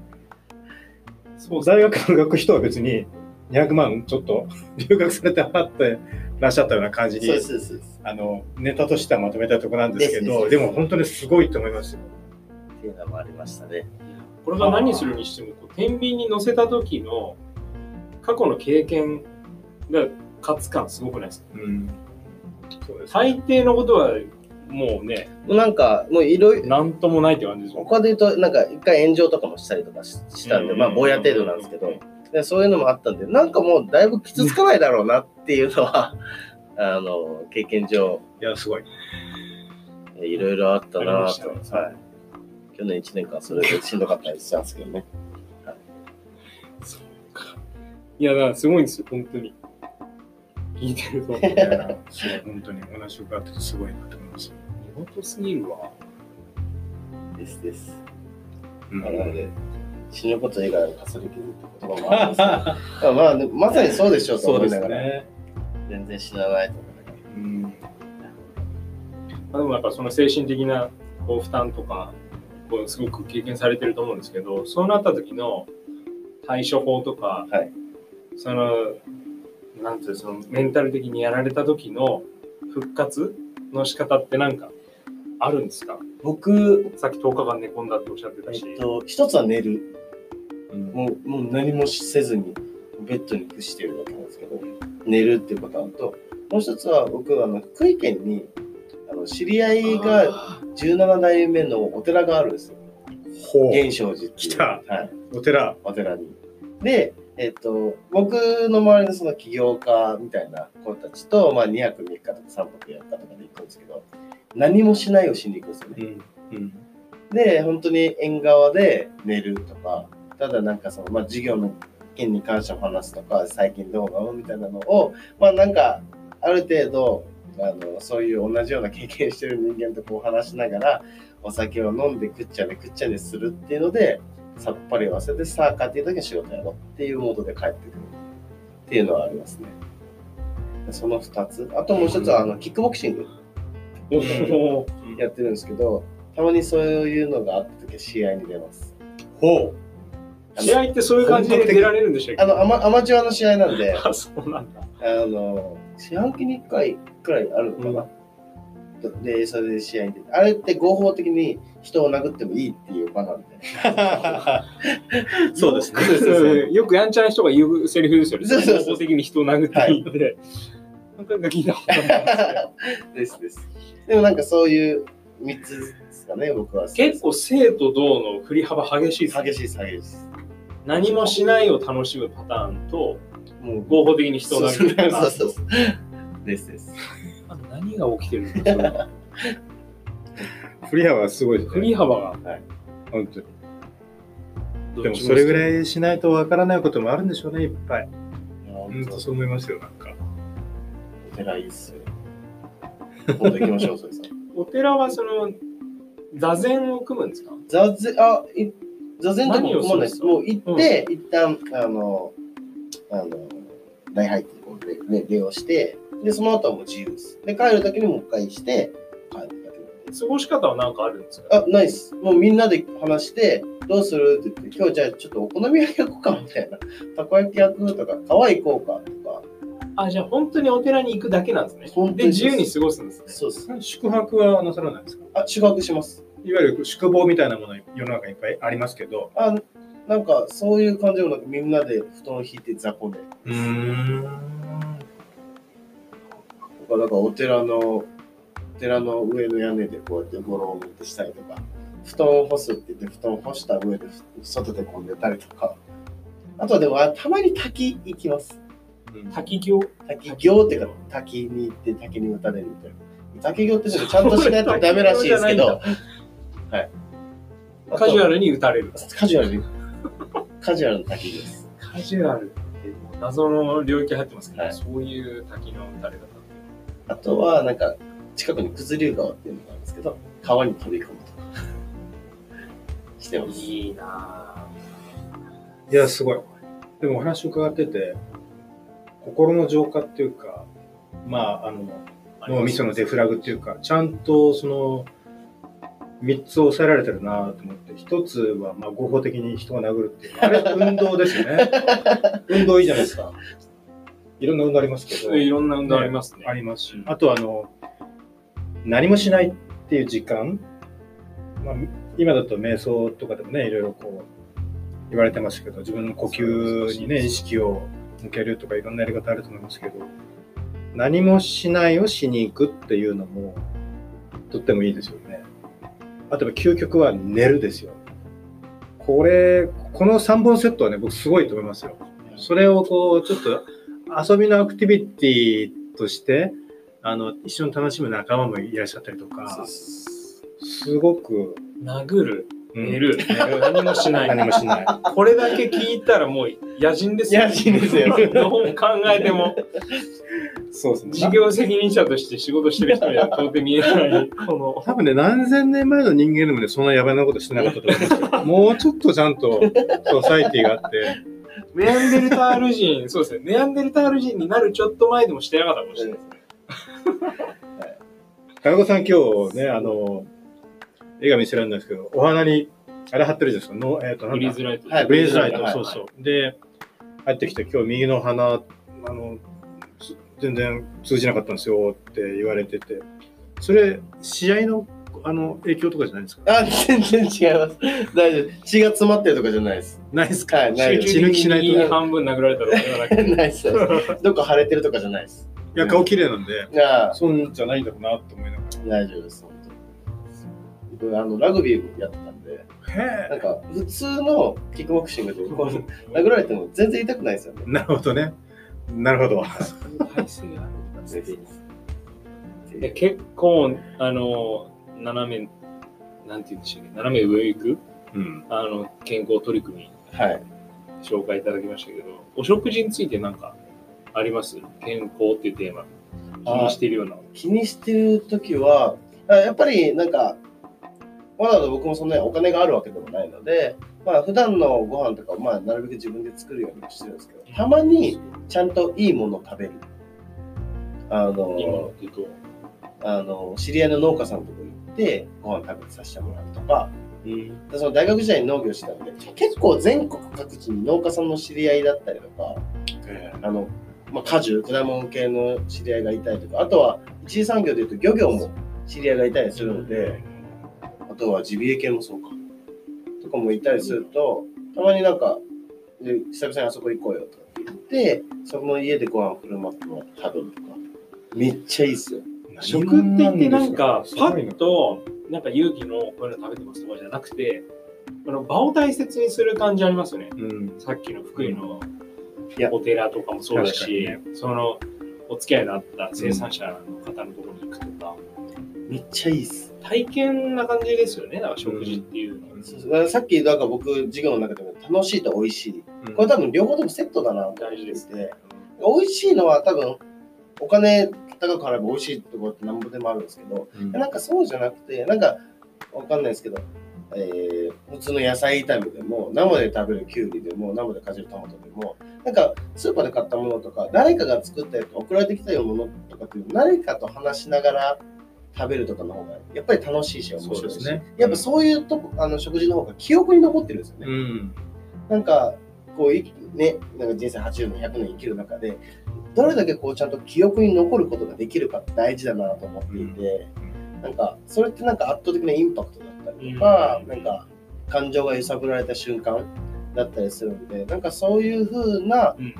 そう大学の学く人は別に200万ちょっと留学されて払ってらっしゃったような感じに。あのネタとしてはまとめたいところなんですけど、でも本当にすごいと思いますよ。っていうのもありましたね。これが何するにしても、こう天秤に乗せた時の過去の経験が勝つ感すごくないですか？うん、そうです大抵のことはもうね、なんか、もういろいろ、なんともないって感じですもん。他で言うと、なんか一回炎上とかもしたりとかししたんで、まあ、ぼや程度なんですけど、でそういうのもあったんで、なんかもうだいぶ傷つかないだろうなっていうのは、あの、経験上、いや、すごい。いろいろあったなと、はい。去年1年間それでしんどかったりしたんですけどね。いや、だからすごいんですよ、本当に。聞いてると。いやそう本当にお話伺っててすごいなと思います。見事すぎるわ。ですです。うんなので、死ぬこと以外はかすり傷って言葉もあるんですけど、まあ、でもまさにそうでしょうとそうです思いながら、ね。全然死なないと思いながら。うんまあ、でもやっぱその精神的なこう負担とか、こうすごく経験されてると思うんですけど、そうなった時の対処法とか、はいその、なんていうのそのメンタル的にやられた時の復活の仕方ってなんかあるんですか？僕、さっき10日間寝込んだっておっしゃってたし。えっと、一つは寝る。うんもうもう何もせずにベッドに伏してるだけなんですけど、寝るっていうパターンと、もう一つは僕はあの福井県にあの知り合いがあ17代目のお寺があるんですよ。ほう。源証寺。来たはい。お寺。お寺に。で、えっと、僕の周りのその起業家みたいな子たちと、まあ、2泊3日とか3泊4日とかで行くんですけど、何もしないをしに行くんですよね。うん。うん。で、本当に縁側で寝るとか、ただなんかその、まあ、授業の件に関しても話すとか、最近どうなのみたいなのを、まあなんか、ある程度、あのそういう同じような経験してる人間とこう話しながら、お酒を飲んでくっちゃねくっちゃねするっていうので、さっぱり忘れて、さあ帰っていう時は仕事やろうっていうモードで帰ってくるっていうのはありますね。その2つ。あともう一つは、あの、キックボクシングもやってるんですけど、たまにそういうのがあった時は試合に出ます。ほう。う試合ってそういう感じで出られるんでしたっけ？あのアマアマチュアの試合なんで、あ、そうなんだ。あの四半期に1回くらいあるのかな。で、それで試合に出て、あれって合法的に人を殴ってもいいっていう場なんで。そうですね。よくやんちゃな人が言うセリフですよね。そうそうそう合法的に人を殴っていいって。なんか聞いたことですですです。でもなんかそういう3つですかね、僕は。結構生と動の振り幅激しいですね。激しいです、激しいです。何もしないを楽しむパターンと、もう合法的に人を殴るパターンとそうそうそう。ですです。何が起きてるんですか？振り幅はすごいです振ね。り幅が。本当に。で？もそれぐらいしないとわからないこともあるんでしょうね、いっぱい。本本当そう思いますよ、なんか。当偉いっすよ。今度行きましょう、それさん。お寺はその座禅を組むんですか？座禅、あ、い座禅とかも組まないです。もう行って、一旦、あの、あの、礼拝ってこう礼礼礼をして、で、その後はもう自由です。で、帰るだけにもう一回して、帰るだけなんで。過ごし方は何かあるんですか？あ、ないっす。もうみんなで話して、どうするって言って、今日じゃあちょっとお好み焼き焼こうかみたいな。たこ焼き焼くとか、川行こうかとか。あ、じゃあ本当にお寺に行くだけなんですね。で、本当に自由に過ごすんですね。そうです。宿泊はなさらないですか？あ、宿泊します。いわゆる宿坊みたいなもの世の中にいっぱいありますけど。あ、なんかそういう感じもなく、みんなで布団を引いて雑魚で。うーん。とか、だからお寺の、お寺の上の屋根でこうやってゴロを持ってしたりとか、布団を干すって言って、布団を干した上で外でこう寝たりとか。あとはでも、あたまに滝行きます。滝行？滝行っていうか、滝に行って滝に打たれるみたいな。滝行ってちょっとちゃんとしないとダメらしいですけど、はい。カジュアルルに打たれる。カジュアルに。カジュアルの滝です。カジュアルって謎の領域入ってますけど、はいそういう滝の打たれ方あとは、なんか、近くに九頭竜川っていうのがあるんですけど、川に飛び込むとか、してます。いいなぁ。いや、すごい。でもお話伺ってて、心の浄化っていうか、まあ、あの、脳みそのデフラグっていうか、ちゃんとその、三つ抑えられてるなと思って、一つは、まあ、合法的に人が殴るっていう。あれ、運動ですよね。運動いいじゃないですか。いろんな運動ありますけど。いろんな運動ありますね。ありますし、あとあの、何もしないっていう時間、まあ、今だと瞑想とかでもね、いろいろこう、言われてますけど、自分の呼吸にね、意識を向けるとかいろんなやり方あると思いますけど、何もしないをしに行くっていうのも、とってもいいですよね。あとは究極は寝るですよ。これ、この3本セットはね、僕すごいと思いますよ。それをこう、ちょっと遊びのアクティビティとして、あの、一緒に楽しむ仲間もいらっしゃったりとか、すごく、殴る、うん寝る、何もしない。何もしない。これだけ聞いたらもう野人です野人ですよどう考えても、そうですね。事業責任者として仕事してる人には到底見えない、この。多分ね、何千年前の人間でもね、そんなやばいなことしてなかったと思うんですよ。もうちょっとちゃんとソサイティがあって、ネアンデルタール人、そうですね。ネアンデルタール人になるちょっと前でもしてなかったかもしれないですね。金子さん今日ね、あの、絵が見せられるんですけど、お花に、あれ貼ってるじゃないですか。のえっ、と、なんだフリーズライト。はいブレイズライト、はいそうそう。で、入ってきて、今日右の鼻、あの、す全然通じなかったんですよって言われてて、それ、試合のあの影響とかじゃないんですか？あ、全然違います。大丈夫。血が詰まってるとかじゃないです。ないですか、はいない血抜きしないと。半分殴られたとかでは ないです。どっか腫れてるとかじゃないです。や、顔綺麗なんで、いや、そんじゃないんだろうなと思いなが大丈夫です。本当に僕あのラグビーやってたんで、ら。へなんか普通のキックボクシングでこう殴られても全然痛くないですよねえ。。なるほどね。なるほど。体勢があるんだぜで結構、あの、斜め、なんて言うんでしたっけ、斜め上行く、うん。あの、健康取り組み、はい。紹介いただきましたけど、お食事について何かあります？健康っていうテーマ。気にしているような。気にしてるときは、あやっぱりなんか、まだ僕もそんなにお金があるわけでもないので、まあ普段のご飯とか、まあなるべく自分で作るようにはしてるんですけど、たまにちゃんといいものを食べる。あ今の、っていうと、あの知り合いの農家さんのとこ行ってご飯食べさせてもらうとか、うん、でその大学時代に農業してたので、結構全国各地に農家さんの知り合いだったりとか、あの、まあ、果樹、果物系の知り合いがいたりとか、あとは一次産業でいうと漁業も知り合いがいたりするので、あとはジビエ系もそうか、とかもいたりすると、たまになんか、で久々にあそこ行こうよとかって言って、そこの家でご飯振る舞ってもらって食べるとか、めっちゃいいっすよ。食って言ってなんかパッとなんか勇気のこういうの食べてますとかじゃなくてあの場を大切にする感じありますよね。うん。さっきの福井のお寺とかもそうだし、確かそのお付き合いのあった生産者の方のところに行くとか、めっちゃいいっす。体験な感じですよね。だから食事っていうのは、そうそうさっき、だから僕、授業の中でも楽しいと美味しい。うん。これ多分両方ともセットだなって大事ですて、美味しいのは多分お金高く払えば美味しいところってなんぼでもあるんですけど、うん。なんかそうじゃなくて、なんかわかんないですけど、えー普通の野菜炒めでも、生で食べるきゅうりでも、生でかじるトマトでも、なんかスーパーで買ったものとか、誰かが作ったやつ送られてきたようなものとかっていうの誰かと話しながら食べるとかの方がやっぱり楽しいし面白いし、ね。やっぱそういうとこあの食事の方が記憶に残ってるんですよね、うん。なんかこういねなんか人生80年100年生きる中でどれだけこうちゃんと記憶に残ることができるかって大事だなと思っていて、なんかそれってなんか圧倒的なインパクトだったりとか、うん。なんか感情が揺さぶられた瞬間だったりするんでなんかそういう風なうん。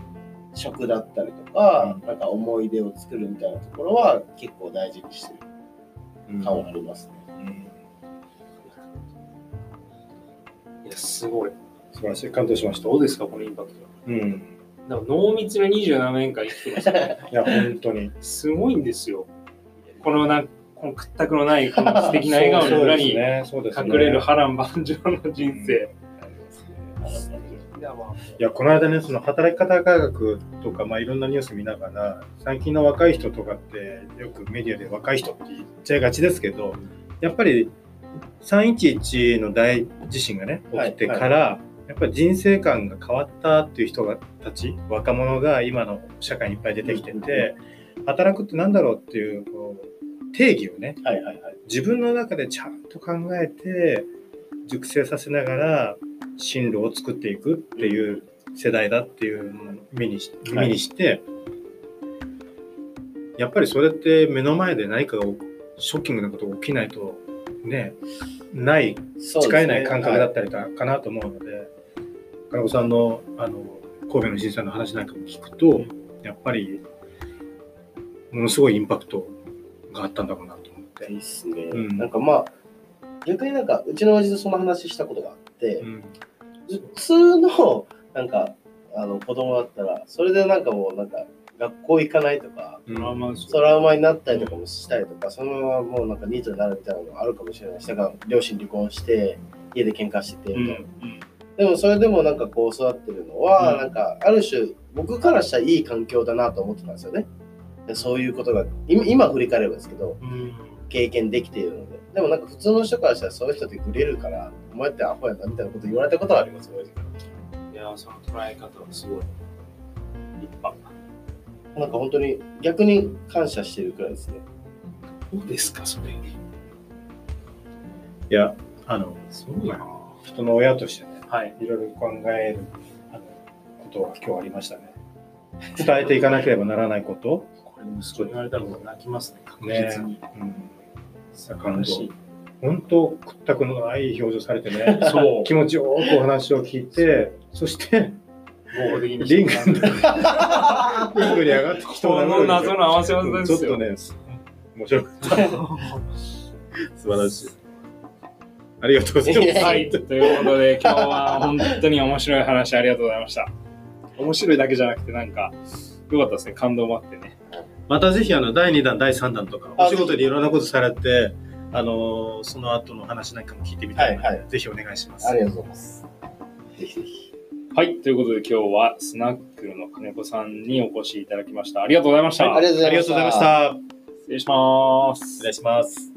食だったりとか、なんか思い出を作るみたいなところは結構大事にしてる感はありますね。いや、すごい。素晴らしい。感動しました。どうですか、このインパクト。うん。だから濃密な27年間生きてました。いや、本当に。すごいんですよ。このなんこの屈託のないこの素敵な笑顔の裏にそうですね隠れる波乱万丈の人生。いやこの間ね、その働き方改革とか、まあ、いろんなニュース見ながら、最近の若い人とかって、よくメディアで若い人って言っちゃいがちですけど、やっぱり311の大地震がね、起きてから、やっぱり人生観が変わったっていう人がたち、若者が今の社会にいっぱい出てきてて、働くってなんだろうっていうこう定義をね、はいはいはい。自分の中でちゃんと考えて熟成させながら進路を作っていくっていう世代だっていうのを目にし耳にして、やっぱりそれって目の前で何かがショッキングなことが起きないとねない使えない感覚だったりかかなと思うので金子さんのあの神戸の震災の話なんかも聞くとやっぱりものすごいインパクトがあったんだろうなと思って。いいっすね。うん。なんかまあ、逆になんか、うちの親父とその話したことがあって、うん。普通の、なんか、あの子供だったら、それでなんかもう、なんか、学校行かないとか、うん。トラウマトラウマになったりとかもしたりとか、そのままもうなんかニートになるみたいなのがあるかもしれない。し、だから両親離婚して、家で喧嘩しててうんみたいな。でもそれでもなんかこう育ってるのは、うんなんかある種僕からしたらいい環境だなと思ってたんですよね。でそういうことが今今振り返ればですけど経験できているのででもなんか普通の人からしたらそういう人ってグレるからお前ってアホやなみたいなこと言われたことはありますいやその捉え方はすごい立派。なんか本当に逆に感謝してるくらいですね。どうですかそれ。いやあのすごいな。人の親としてねはい。いろいろ考えるあのことが今日ありましたね伝えていかなければならないこと、これ息子に言われたら泣きますね。確ね実に。うん、素晴らしい。本当屈託のない表情されてねそう。気持ちよくお話を聞いてそしてリングリングに上がってきこの謎の合わせ技ですよ。ちょっとね面白かった 素晴らしいありがとうございます はい、ということで、今日は本当に面白い話ありがとうございました。面白いだけじゃなくて、なんか、よかったですね、感動もあってね。またぜひあの第2弾第3弾とかあお仕事でいろんなことされてあのその後の話なんかも聞いてみたいので、はいはぜひお願いしますありがとうございます。ぜひぜひ。はい、ということで今日はスナックルの金子さんにお越しいただきました。ありがとうございました。ありがとうございましたありがとうございました失礼しますお。願いします